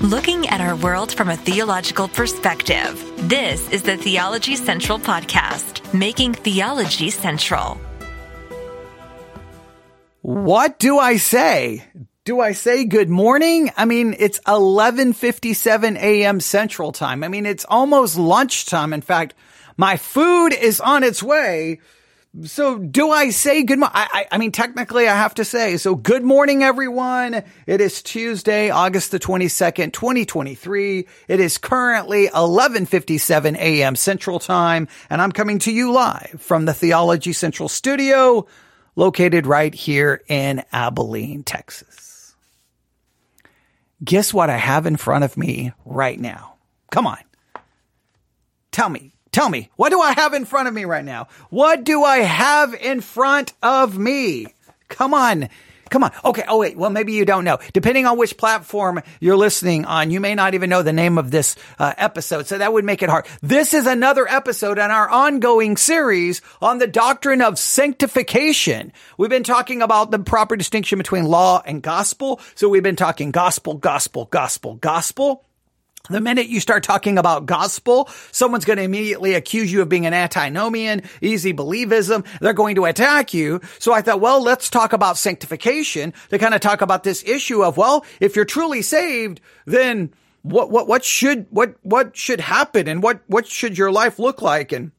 looking at our world from a theological perspective. This is the Theology Central Podcast, making theology central. What do I say? Do I say good morning? I mean, it's 11:57 a.m. Central Time. I mean, it's almost lunchtime. In fact, my food is on its way. So do I say good morning? I, I, mean, technically I have to say, so good morning, everyone. It is Tuesday, August the 22nd, 2023. It is currently 1157 a.m. Central time, and I'm coming to you live from the Theology Central studio located right here in Abilene, Texas. Guess what I have in front of me right now? Come on. Tell me, Tell me, what do I have in front of me right now? What do I have in front of me? Come on. Come on. Okay. Oh, wait. Well, maybe you don't know. Depending on which platform you're listening on, you may not even know the name of this uh, episode. So that would make it hard. This is another episode in our ongoing series on the doctrine of sanctification. We've been talking about the proper distinction between law and gospel. So we've been talking gospel, gospel, gospel, gospel. The minute you start talking about gospel, someone's going to immediately accuse you of being an antinomian, easy believism. They're going to attack you. So I thought, well, let's talk about sanctification to kind of talk about this issue of, well, if you're truly saved, then what, what, what should, what, what should happen and what, what should your life look like? And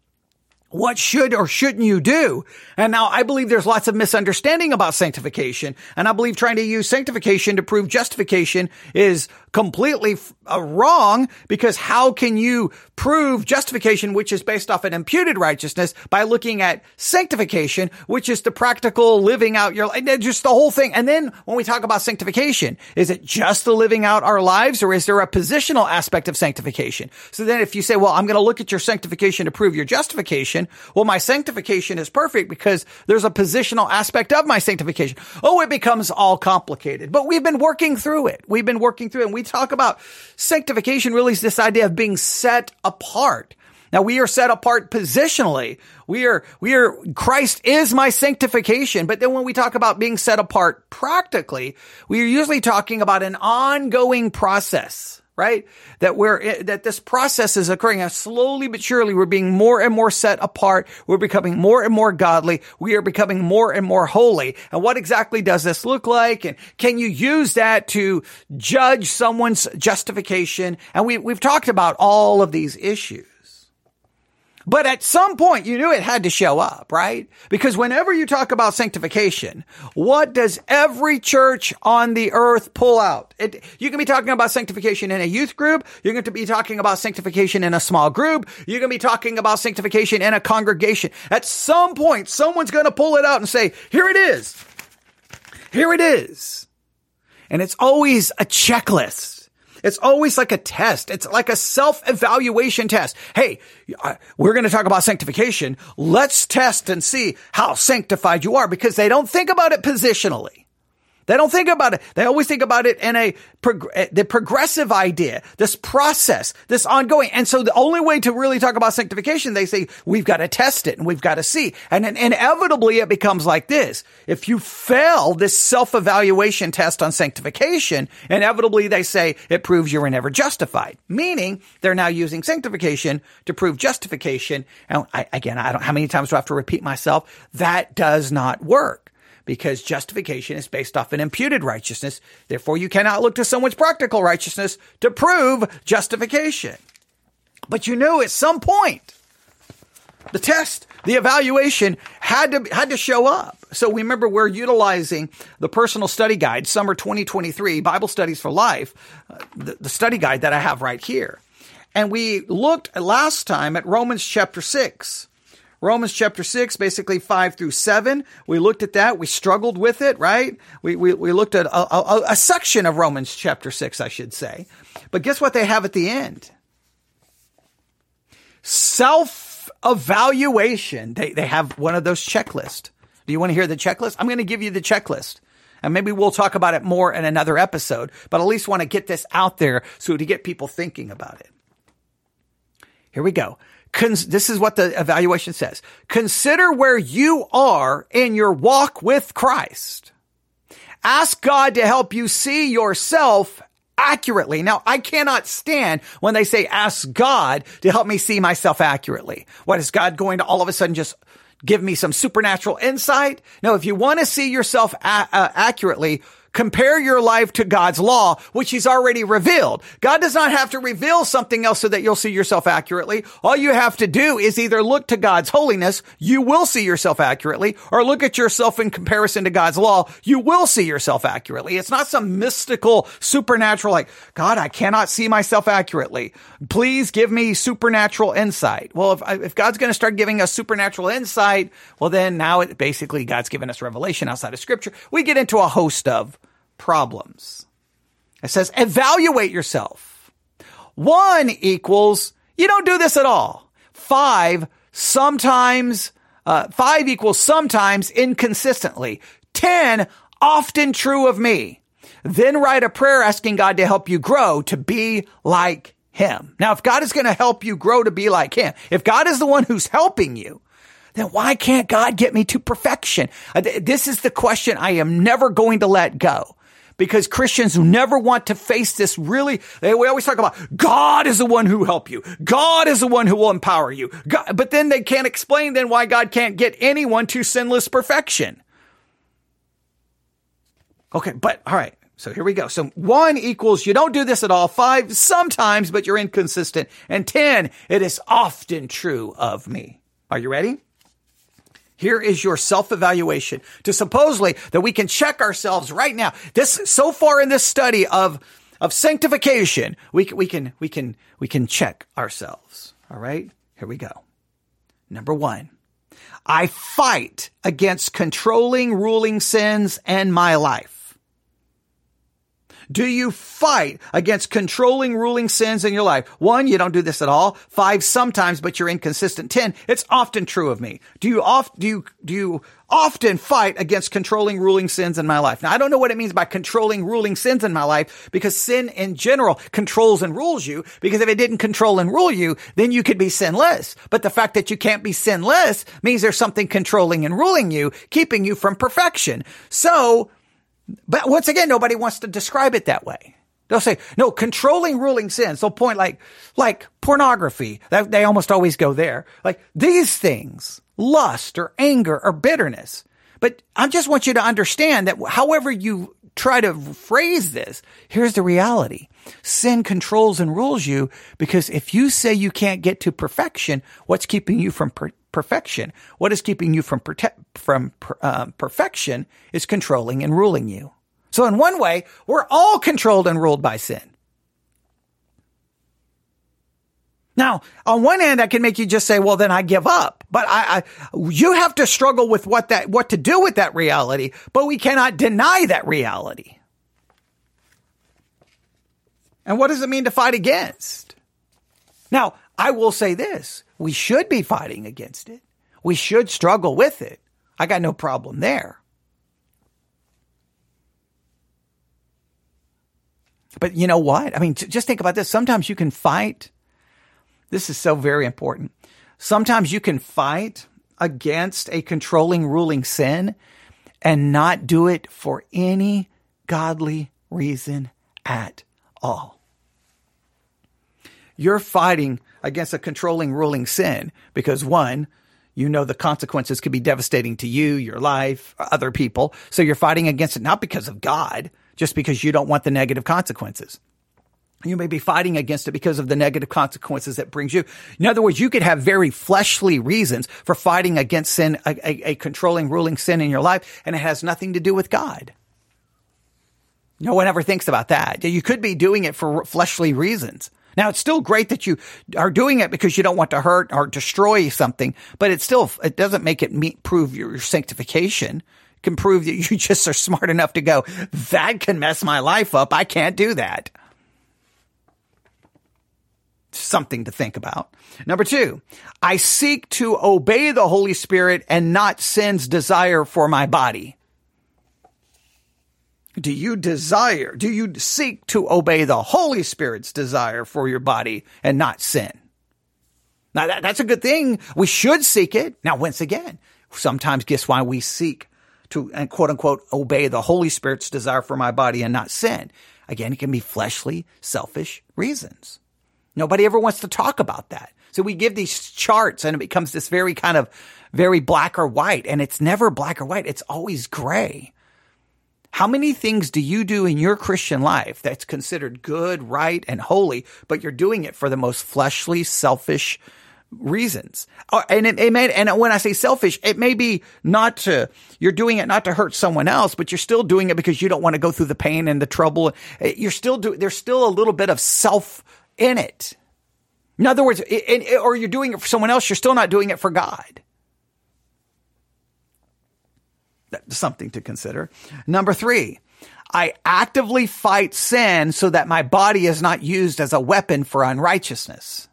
what should or shouldn't you do? And now I believe there's lots of misunderstanding about sanctification. And I believe trying to use sanctification to prove justification is completely uh, wrong because how can you prove justification, which is based off an imputed righteousness by looking at sanctification, which is the practical living out your life, just the whole thing. And then when we talk about sanctification, is it just the living out our lives or is there a positional aspect of sanctification? So then if you say, well, I'm going to look at your sanctification to prove your justification, well, my sanctification is perfect because there's a positional aspect of my sanctification. Oh, it becomes all complicated, but we've been working through it. We've been working through it and we we talk about sanctification really is this idea of being set apart. Now we are set apart positionally. We are, we are, Christ is my sanctification. But then when we talk about being set apart practically, we are usually talking about an ongoing process right? That we're, eh, that this process is occurring slowly but surely we're being more and more set apart. We're becoming more and more godly. We are becoming more and more holy. And what exactly does this look like? And can you use that to judge someone's justification? And we, we've talked about all of these issues. But at some point, you knew it had to show up, right? Because whenever you talk about sanctification, what does every church on the earth pull out? It, you can be talking about sanctification in a youth group. You're going to be talking about sanctification in a small group. You're going to be talking about sanctification in a congregation. At some point, someone's going to pull it out and say, here it is. Here it is. And it's always a checklist. It's always like a test. It's like a self-evaluation test. Hey, uh, we're going to talk about sanctification. Let's test and see how sanctified you are because they don't think about it positionally. They don't think about it. They always think about it in a eh, the progressive idea, this process, this ongoing. And so the only way to really talk about sanctification, they say we've got to test it and we've got to see. And then inevitably it becomes like this. If you fail this self-evaluation test on sanctification, inevitably they say it proves you were never justified. Meaning they're now using sanctification to prove justification. And I, again, I don't, how many times do I have to repeat myself? That does not work because justification is based off an imputed righteousness. Therefore, you cannot look to someone's practical righteousness to prove justification. But you know, at some point, the test, the evaluation had to, had to show up. So remember we're utilizing the personal study guide, summer 2023, Bible studies for life, uh, the, the study guide that I have right here. And we looked last time at Romans chapter 6. Romans chapter 6, basically 5 through 7. We looked at that. We struggled with it, right? We, we, we looked at a, a, a section of Romans chapter 6, I should say. But guess what they have at the end? Self evaluation. They, they have one of those checklists. Do you want to hear the checklist? I'm going to give you the checklist. And maybe we'll talk about it more in another episode, but at least want to get this out there so to get people thinking about it. Here we go. Cons- this is what the evaluation says. Consider where you are in your walk with Christ. Ask God to help you see yourself accurately. Now, I cannot stand when they say, ask God to help me see myself accurately. What is God going to all of a sudden just give me some supernatural insight? No, if you want to see yourself a- uh, accurately, Compare your life to God's law, which he's already revealed. God does not have to reveal something else so that you'll see yourself accurately. All you have to do is either look to God's holiness, you will see yourself accurately, or look at yourself in comparison to God's law, you will see yourself accurately. It's not some mystical, supernatural, like, God, I cannot see myself accurately. Please give me supernatural insight. Well, if, if God's going to start giving us supernatural insight, well, then now it basically God's given us revelation outside of scripture. We get into a host of problems. It says evaluate yourself. One equals you don't do this at all. Five sometimes, uh, five equals sometimes inconsistently. Ten often true of me. Then write a prayer asking God to help you grow to be like him. Now, if God is going to help you grow to be like him, if God is the one who's helping you, then why can't God get me to perfection? Uh, this is the question I am never going to let go because Christians who never want to face this really, they, we always talk about God is the one who help you. God is the one who will empower you. God, but then they can't explain then why God can't get anyone to sinless perfection. Okay, but all right. So here we go. So one equals you don't do this at all. Five, sometimes, but you're inconsistent. And 10, it is often true of me. Are you ready? Here is your self-evaluation to supposedly that we can check ourselves right now. This, so far in this study of, of sanctification, we, we can, we can, we can check ourselves. All right. Here we go. Number one. I fight against controlling, ruling sins and my life. Do you fight against controlling, ruling sins in your life? One, you don't do this at all. Five, sometimes, but you're inconsistent. Ten, it's often true of me. Do you oft, do you, do you often fight against controlling, ruling sins in my life? Now, I don't know what it means by controlling, ruling sins in my life because sin in general controls and rules you because if it didn't control and rule you, then you could be sinless. But the fact that you can't be sinless means there's something controlling and ruling you, keeping you from perfection. So, but once again, nobody wants to describe it that way. They'll say, no, controlling ruling sins. They'll point like, like pornography. That, they almost always go there. Like these things, lust or anger or bitterness. But I just want you to understand that however you try to phrase this, here's the reality. Sin controls and rules you because if you say you can't get to perfection, what's keeping you from per- perfection? What is keeping you from prote- from uh, perfection is controlling and ruling you. So in one way, we're all controlled and ruled by sin. Now, on one hand, I can make you just say, well, then I give up. But I, I, you have to struggle with what that, what to do with that reality, but we cannot deny that reality. And what does it mean to fight against? Now, I will say this. We should be fighting against it. We should struggle with it. I got no problem there. But you know what? I mean, just think about this. Sometimes you can fight. This is so very important. Sometimes you can fight against a controlling, ruling sin and not do it for any godly reason at all. You're fighting against a controlling, ruling sin because one, you know the consequences could be devastating to you, your life, other people. So you're fighting against it not because of God, just because you don't want the negative consequences. You may be fighting against it because of the negative consequences it brings you. In other words, you could have very fleshly reasons for fighting against sin, a, a, a controlling, ruling sin in your life, and it has nothing to do with God. No one ever thinks about that. You could be doing it for fleshly reasons. Now it's still great that you are doing it because you don't want to hurt or destroy something, but it still, it doesn't make it meet, prove your sanctification. It can prove that you just are smart enough to go, that can mess my life up. I can't do that. Something to think about. Number two, I seek to obey the Holy Spirit and not sin's desire for my body. Do you desire, do you seek to obey the Holy Spirit's desire for your body and not sin? Now that, that's a good thing. We should seek it. Now, once again, sometimes guess why we seek to, and quote unquote, obey the Holy Spirit's desire for my body and not sin. Again, it can be fleshly, selfish reasons. Nobody ever wants to talk about that. So we give these charts and it becomes this very kind of very black or white. And it's never black or white. It's always gray. How many things do you do in your Christian life that's considered good, right, and holy, but you're doing it for the most fleshly, selfish reasons? And it, it may, and when I say selfish, it may be not to, you're doing it not to hurt someone else, but you're still doing it because you don't want to go through the pain and the trouble. Uh, you're still doing, there's still a little bit of self in it. In other words, it, it, or you're doing it for someone else, you're still not doing it for God. Something to consider. Number three, I actively fight sin so that my body is not used as a weapon for unrighteousness.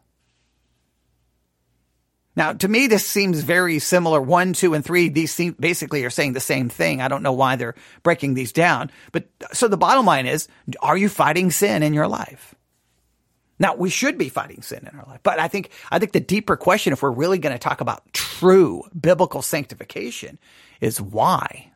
Now, to me, this seems very similar. One, two, and three, these seem, basically are saying the same thing. I don't know why they're breaking these down. But so the bottom line is, are you fighting sin in your life? Now, we should be fighting sin in our life, but I think, I think the deeper question, if we're really going to talk about true biblical sanctification, is why?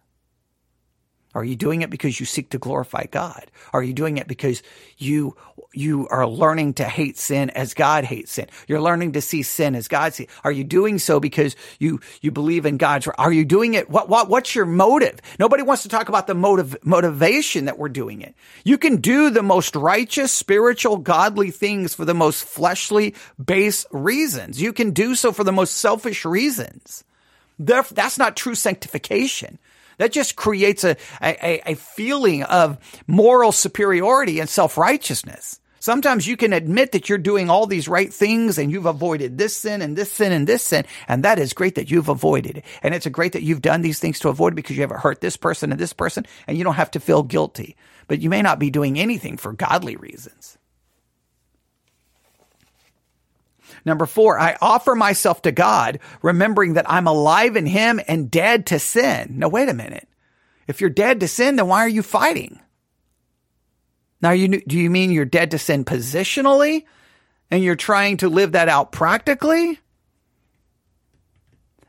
Are you doing it because you seek to glorify God? Are you doing it because you you are learning to hate sin as God hates sin? You're learning to see sin as God sees. Are you doing so because you you believe in God's? Are you doing it? What what what's your motive? Nobody wants to talk about the motive motivation that we're doing it. You can do the most righteous, spiritual, godly things for the most fleshly, base reasons. You can do so for the most selfish reasons. That's not true sanctification. That just creates a, a, a feeling of moral superiority and self righteousness. Sometimes you can admit that you're doing all these right things and you've avoided this sin and this sin and this sin. And that is great that you've avoided it. And it's a great that you've done these things to avoid because you haven't hurt this person and this person and you don't have to feel guilty. But you may not be doing anything for godly reasons. Number four, I offer myself to God, remembering that I'm alive in Him and dead to sin. Now, wait a minute. If you're dead to sin, then why are you fighting? Now, you, do you mean you're dead to sin positionally and you're trying to live that out practically?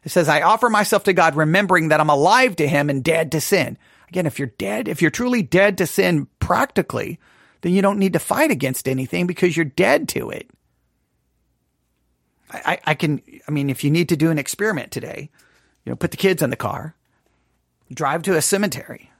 It says, I offer myself to God, remembering that I'm alive to Him and dead to sin. Again, if you're dead, if you're truly dead to sin practically, then you don't need to fight against anything because you're dead to it. I, I can, I mean, if you need to do an experiment today, you know, put the kids in the car, drive to a cemetery,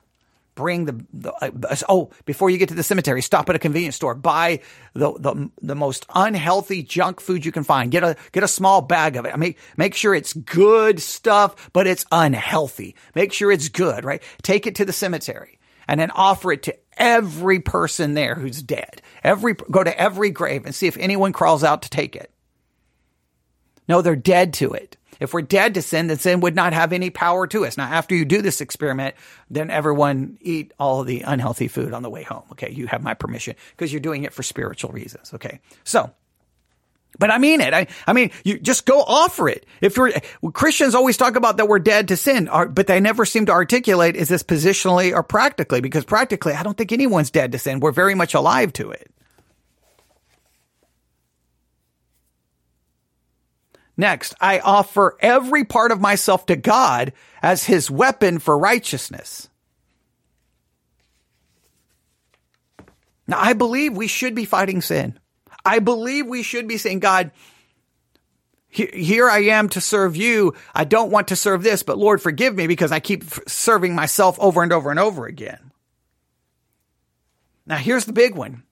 bring the, the uh, oh, before you get to the cemetery, stop at a convenience store, buy the, the, the most unhealthy junk food you can find. Get a, get a small bag of it. I mean, make sure it's good stuff, but it's unhealthy. Make sure it's good, right? Take it to the cemetery and then offer it to every person there who's dead. Every, go to every grave and see if anyone crawls out to take it. No, they're dead to it. If we're dead to sin, then sin would not have any power to us. Now, after you do this experiment, then everyone eat all the unhealthy food on the way home. Okay. You have my permission because you're doing it for spiritual reasons. Okay. So, but I mean it. I, I mean, you just go offer it. If you're, Christians always talk about that we're dead to sin, but they never seem to articulate is this positionally or practically? Because practically, I don't think anyone's dead to sin. We're very much alive to it. Next, I offer every part of myself to God as his weapon for righteousness. Now, I believe we should be fighting sin. I believe we should be saying, God, here I am to serve you. I don't want to serve this, but Lord, forgive me because I keep serving myself over and over and over again. Now, here's the big one.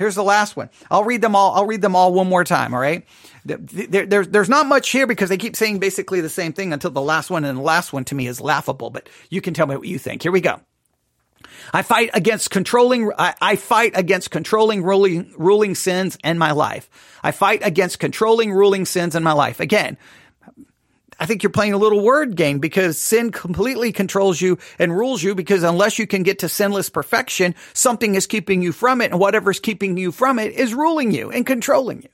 Here's the last one. I'll read them all. I'll read them all one more time. All right. There, there, there's not much here because they keep saying basically the same thing until the last one. And the last one to me is laughable, but you can tell me what you think. Here we go. I fight against controlling, I, I, fight against controlling ruling, ruling sins in my life. I fight against controlling ruling sins in my life. Again, I think you're playing a little word game because sin completely controls you and rules you because unless you can get to sinless perfection, something is keeping you from it and whatever's keeping you from it is ruling you and controlling you.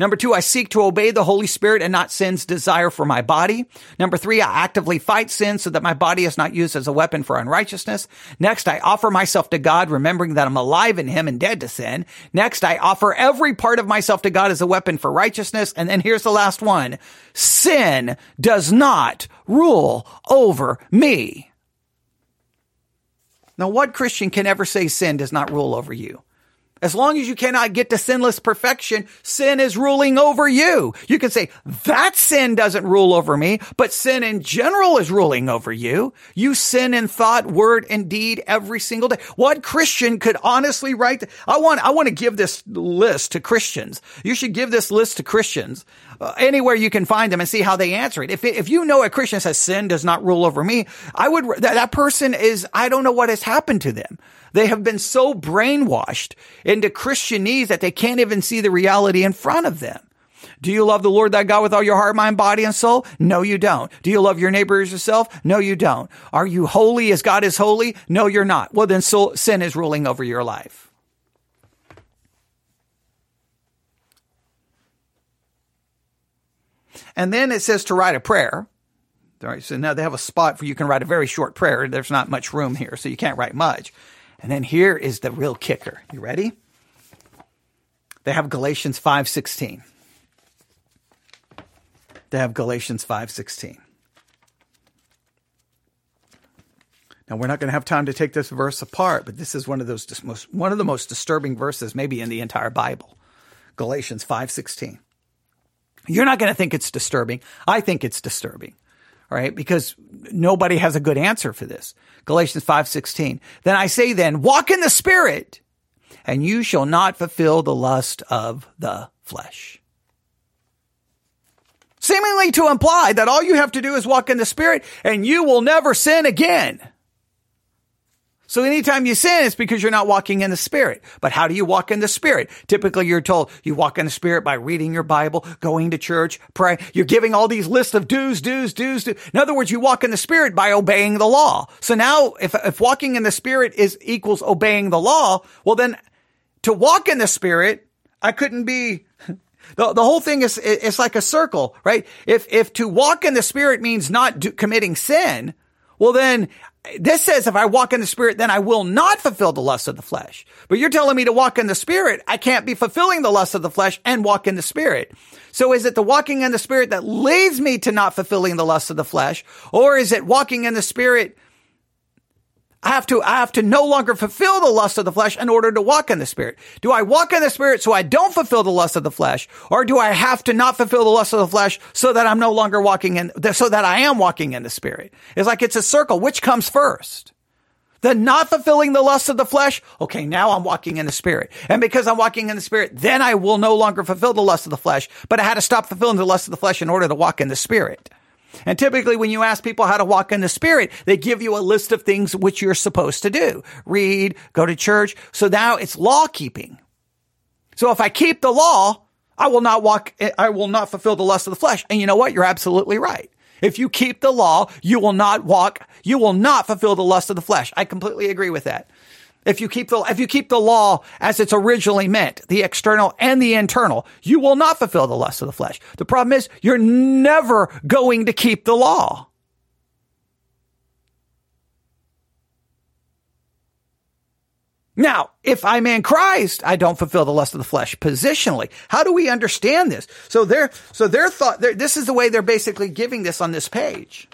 Number two, I seek to obey the Holy Spirit and not sin's desire for my body. Number three, I actively fight sin so that my body is not used as a weapon for unrighteousness. Next, I offer myself to God, remembering that I'm alive in Him and dead to sin. Next, I offer every part of myself to God as a weapon for righteousness. And then here's the last one. Sin does not rule over me. Now, what Christian can ever say sin does not rule over you? As long as you cannot get to sinless perfection, sin is ruling over you. You can say, that sin doesn't rule over me, but sin in general is ruling over you. You sin in thought, word, and deed every single day. What Christian could honestly write? I want, I want to give this list to Christians. You should give this list to Christians uh, anywhere you can find them and see how they answer it. If, if you know a Christian says sin does not rule over me, I would, that, that person is, I don't know what has happened to them. They have been so brainwashed into Christianese that they can't even see the reality in front of them. Do you love the Lord thy God with all your heart, mind, body, and soul? No, you don't. Do you love your neighbor as yourself? No, you don't. Are you holy as God is holy? No, you're not. Well, then sin is ruling over your life. And then it says to write a prayer. All right, so now they have a spot where you can write a very short prayer. There's not much room here, so you can't write much. And then here is the real kicker. You ready? They have Galatians 5:16. They have Galatians 5:16. Now we're not going to have time to take this verse apart, but this is one of those most one of the most disturbing verses maybe in the entire Bible. Galatians 5:16. You're not going to think it's disturbing. I think it's disturbing right? Because nobody has a good answer for this. Galatians 5:16. Then I say then, walk in the spirit, and you shall not fulfill the lust of the flesh. Seemingly to imply that all you have to do is walk in the spirit and you will never sin again. So anytime you sin, it's because you're not walking in the Spirit. But how do you walk in the Spirit? Typically, you're told you walk in the Spirit by reading your Bible, going to church, pray. You're giving all these lists of do's, do's, do's, do's. In other words, you walk in the Spirit by obeying the law. So now, if, if walking in the Spirit is equals obeying the law, well then, to walk in the Spirit, I couldn't be the, the whole thing is, it's like a circle, right? If, if to walk in the spirit means not do, committing sin, well then this says if I walk in the spirit, then I will not fulfill the lust of the flesh. But you're telling me to walk in the spirit. I can't be fulfilling the lust of the flesh and walk in the spirit. So is it the walking in the spirit that leads me to not fulfilling the lust of the flesh? Or is it walking in the spirit I have to, I have to no longer fulfill the lust of the flesh in order to walk in the spirit. Do I walk in the spirit so I don't fulfill the lust of the flesh? Or do I have to not fulfill the lust of the flesh so that I'm no longer walking in, so that I am walking in the spirit? It's like it's a circle. Which comes first? The not fulfilling the lust of the flesh. Okay, now I'm walking in the spirit. And because I'm walking in the spirit, then I will no longer fulfill the lust of the flesh, but I had to stop fulfilling the lust of the flesh in order to walk in the spirit. And typically when you ask people how to walk in the spirit, they give you a list of things which you're supposed to do. Read, go to church. So now it's law keeping. So if I keep the law, I will not walk, I will not fulfill the lust of the flesh. And you know what? You're absolutely right. If you keep the law, you will not walk, you will not fulfill the lust of the flesh. I completely agree with that. If you keep the, if you keep the law as it's originally meant, the external and the internal, you will not fulfill the lust of the flesh. The problem is you're never going to keep the law. Now, if I'm in Christ, I don't fulfill the lust of the flesh positionally. How do we understand this? So their, so their thought, this is the way they're basically giving this on this page.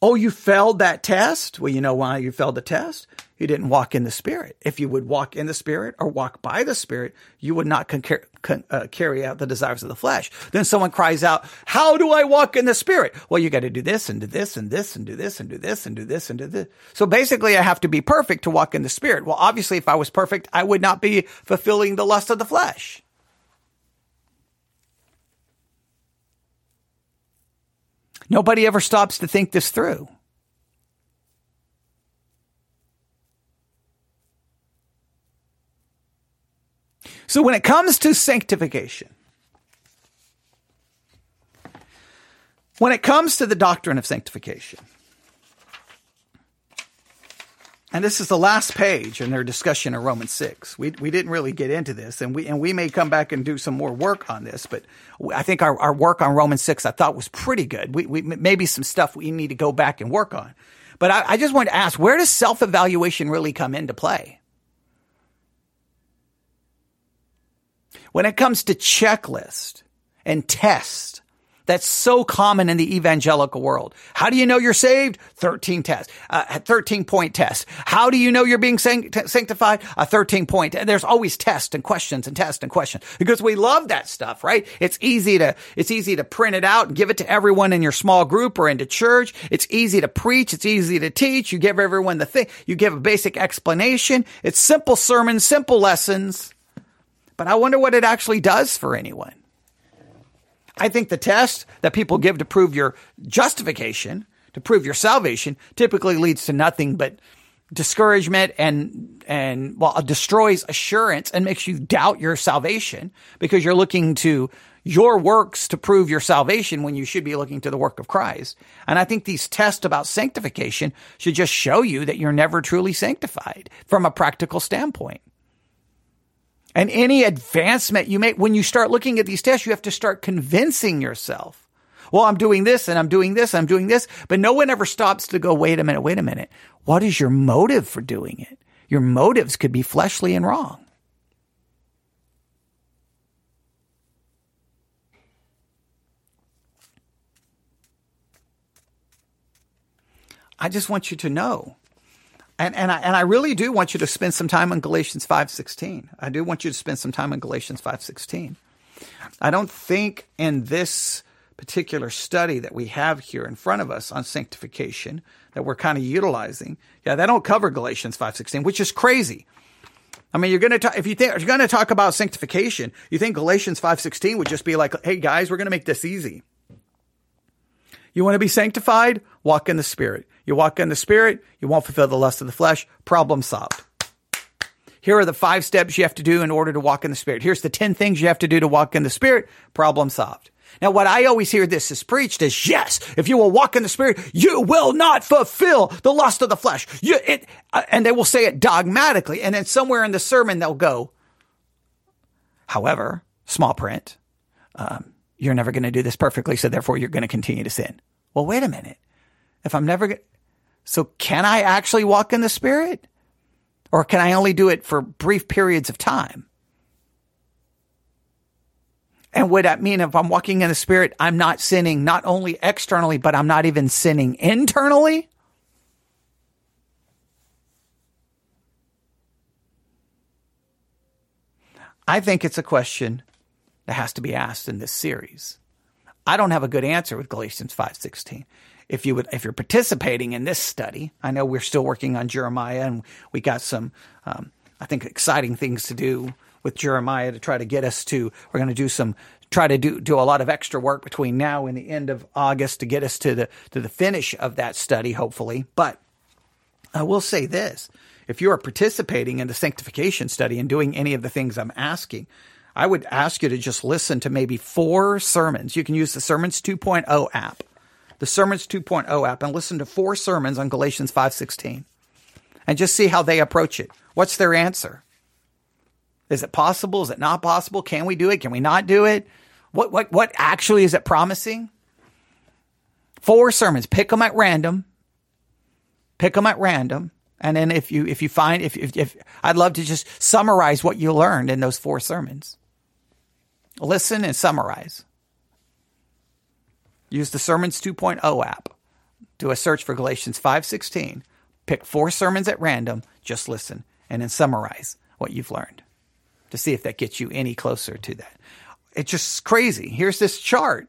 Oh, you failed that test? Well, you know why you failed the test? You didn't walk in the Spirit. If you would walk in the Spirit or walk by the Spirit, you would not con- con- uh, carry out the desires of the flesh. Then someone cries out, How do I walk in the Spirit? Well, you got to do this and do this and this and do this and do this and do this and do this. So basically, I have to be perfect to walk in the Spirit. Well, obviously, if I was perfect, I would not be fulfilling the lust of the flesh. Nobody ever stops to think this through. So when it comes to sanctification, when it comes to the doctrine of sanctification, and this is the last page in their discussion of Romans 6. We, we didn't really get into this, and we, and we may come back and do some more work on this, but I think our, our work on Romans 6 I thought was pretty good. We, we, maybe some stuff we need to go back and work on. But I, I just wanted to ask, where does self evaluation really come into play? When it comes to checklist and test That's so common in the evangelical world. How do you know you're saved? 13 tests, uh, 13 point test. How do you know you're being sanctified? A 13 point. There's always tests and questions and tests and questions because we love that stuff, right? It's easy to, it's easy to print it out and give it to everyone in your small group or into church. It's easy to preach. It's easy to teach. You give everyone the thing. You give a basic explanation. It's simple sermons, simple lessons. But I wonder what it actually does for anyone. I think the test that people give to prove your justification, to prove your salvation, typically leads to nothing but discouragement and and well destroys assurance and makes you doubt your salvation because you're looking to your works to prove your salvation when you should be looking to the work of Christ. And I think these tests about sanctification should just show you that you're never truly sanctified from a practical standpoint. And any advancement you make, when you start looking at these tests, you have to start convincing yourself. Well, I'm doing this and I'm doing this, I'm doing this, but no one ever stops to go, wait a minute, wait a minute. What is your motive for doing it? Your motives could be fleshly and wrong. I just want you to know and and I and I really do want you to spend some time on Galatians 5:16. I do want you to spend some time on Galatians 5:16. I don't think in this particular study that we have here in front of us on sanctification that we're kind of utilizing. Yeah, they don't cover Galatians 5:16, which is crazy. I mean, you're going to talk, if you think you're going to talk about sanctification, you think Galatians 5:16 would just be like, "Hey guys, we're going to make this easy." You want to be sanctified? Walk in the Spirit. You walk in the Spirit, you won't fulfill the lust of the flesh. Problem solved. Here are the five steps you have to do in order to walk in the Spirit. Here's the 10 things you have to do to walk in the Spirit. Problem solved. Now, what I always hear this is preached is yes, if you will walk in the Spirit, you will not fulfill the lust of the flesh. You, it, uh, and they will say it dogmatically. And then somewhere in the sermon, they'll go, however, small print, um, you're never going to do this perfectly, so therefore you're going to continue to sin. Well, wait a minute. If I'm never, so can I actually walk in the Spirit? Or can I only do it for brief periods of time? And would that mean if I'm walking in the Spirit, I'm not sinning not only externally, but I'm not even sinning internally? I think it's a question that has to be asked in this series. I don't have a good answer with Galatians 5:16. If you would if you're participating in this study, I know we're still working on Jeremiah and we got some um, I think exciting things to do with Jeremiah to try to get us to we're going to do some try to do do a lot of extra work between now and the end of August to get us to the to the finish of that study hopefully. But I will say this, if you are participating in the sanctification study and doing any of the things I'm asking, I would ask you to just listen to maybe four sermons. You can use the Sermons 2.0 app, the Sermons 2.0 app, and listen to four sermons on Galatians 5:16, and just see how they approach it. What's their answer? Is it possible? Is it not possible? Can we do it? Can we not do it? What what what actually is it promising? Four sermons. Pick them at random. Pick them at random. And then if you if you find if, if, if I'd love to just summarize what you learned in those four sermons. Listen and summarize. Use the Sermons 2.0 app. Do a search for Galatians 5:16. Pick four sermons at random, just listen and then summarize what you've learned to see if that gets you any closer to that. It's just crazy. Here's this chart.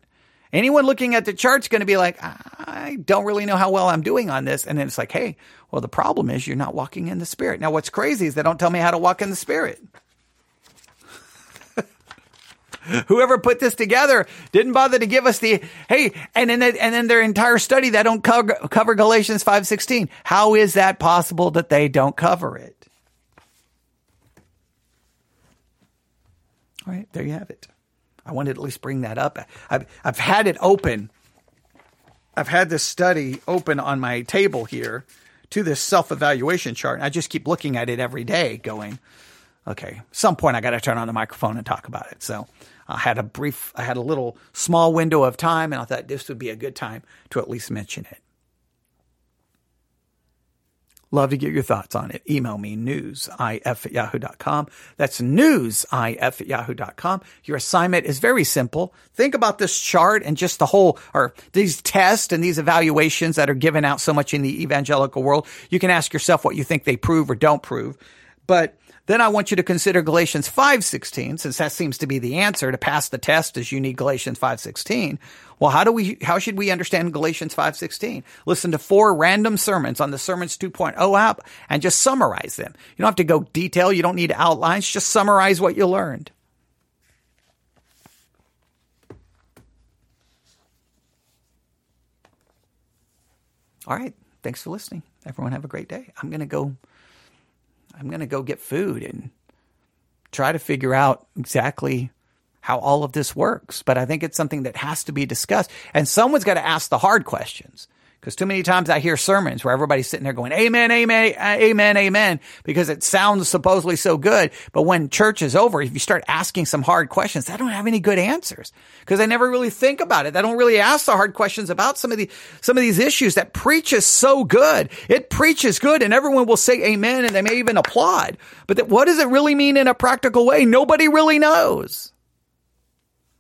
Anyone looking at the chart's going to be like, I don't really know how well I'm doing on this. And then it's like, hey, well, the problem is you're not walking in the spirit. Now, what's crazy is they don't tell me how to walk in the spirit. whoever put this together didn't bother to give us the hey and then and then their entire study they don't cover, cover galatians 5.16 how is that possible that they don't cover it? All right there you have it. I wanted to at least bring that up. I've, I've had it open. I've had this study open on my table here to this self-evaluation chart and i just keep looking at it every day going okay some point i got to turn on the microphone and talk about it so I had a brief, I had a little small window of time, and I thought this would be a good time to at least mention it. Love to get your thoughts on it. Email me newsif at yahoo.com. That's newsif at yahoo.com. Your assignment is very simple. Think about this chart and just the whole, or these tests and these evaluations that are given out so much in the evangelical world. You can ask yourself what you think they prove or don't prove. But then I want you to consider Galatians 5:16 since that seems to be the answer to pass the test is you need Galatians 5:16. Well, how do we how should we understand Galatians 5:16? Listen to four random sermons on the Sermons 2.0 app and just summarize them. You don't have to go detail, you don't need outlines, just summarize what you learned. All right, thanks for listening. Everyone have a great day. I'm going to go I'm going to go get food and try to figure out exactly how all of this works. But I think it's something that has to be discussed. And someone's got to ask the hard questions. Because too many times I hear sermons where everybody's sitting there going, amen, amen, amen, amen, because it sounds supposedly so good. But when church is over, if you start asking some hard questions, I don't have any good answers because I never really think about it. I don't really ask the hard questions about some of the, some of these issues that preaches so good. It preaches good and everyone will say amen and they may even applaud. But that, what does it really mean in a practical way? Nobody really knows.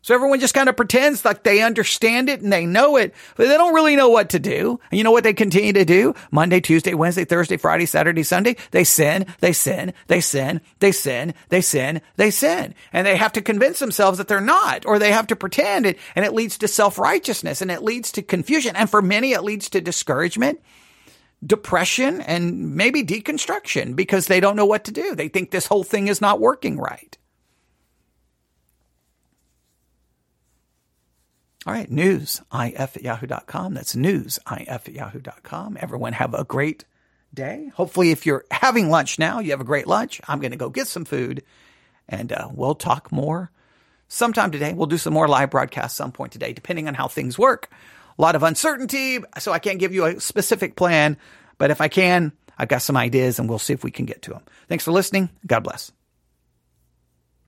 So everyone just kind of pretends like they understand it and they know it, but they don't really know what to do. And you know what they continue to do? Monday, Tuesday, Wednesday, Thursday, Friday, Saturday, Sunday. They sin, they sin, they sin, they sin, they sin, they sin. And they have to convince themselves that they're not, or they have to pretend it. And it leads to self-righteousness and it leads to confusion. And for many, it leads to discouragement depression and maybe deconstruction because they don't know what to do. They think this whole thing is not working right. All right, news, if at yahoo.com. That's news, if at yahoo.com. Everyone have a great day. Hopefully, if you're having lunch now, you have a great lunch. I'm going to go get some food and uh, we'll talk more sometime today. We'll do some more live broadcasts some point today, depending on how things work. A lot of uncertainty, so I can't give you a specific plan, but if I can, I've got some ideas and we'll see if we can get to them. Thanks for listening. God bless.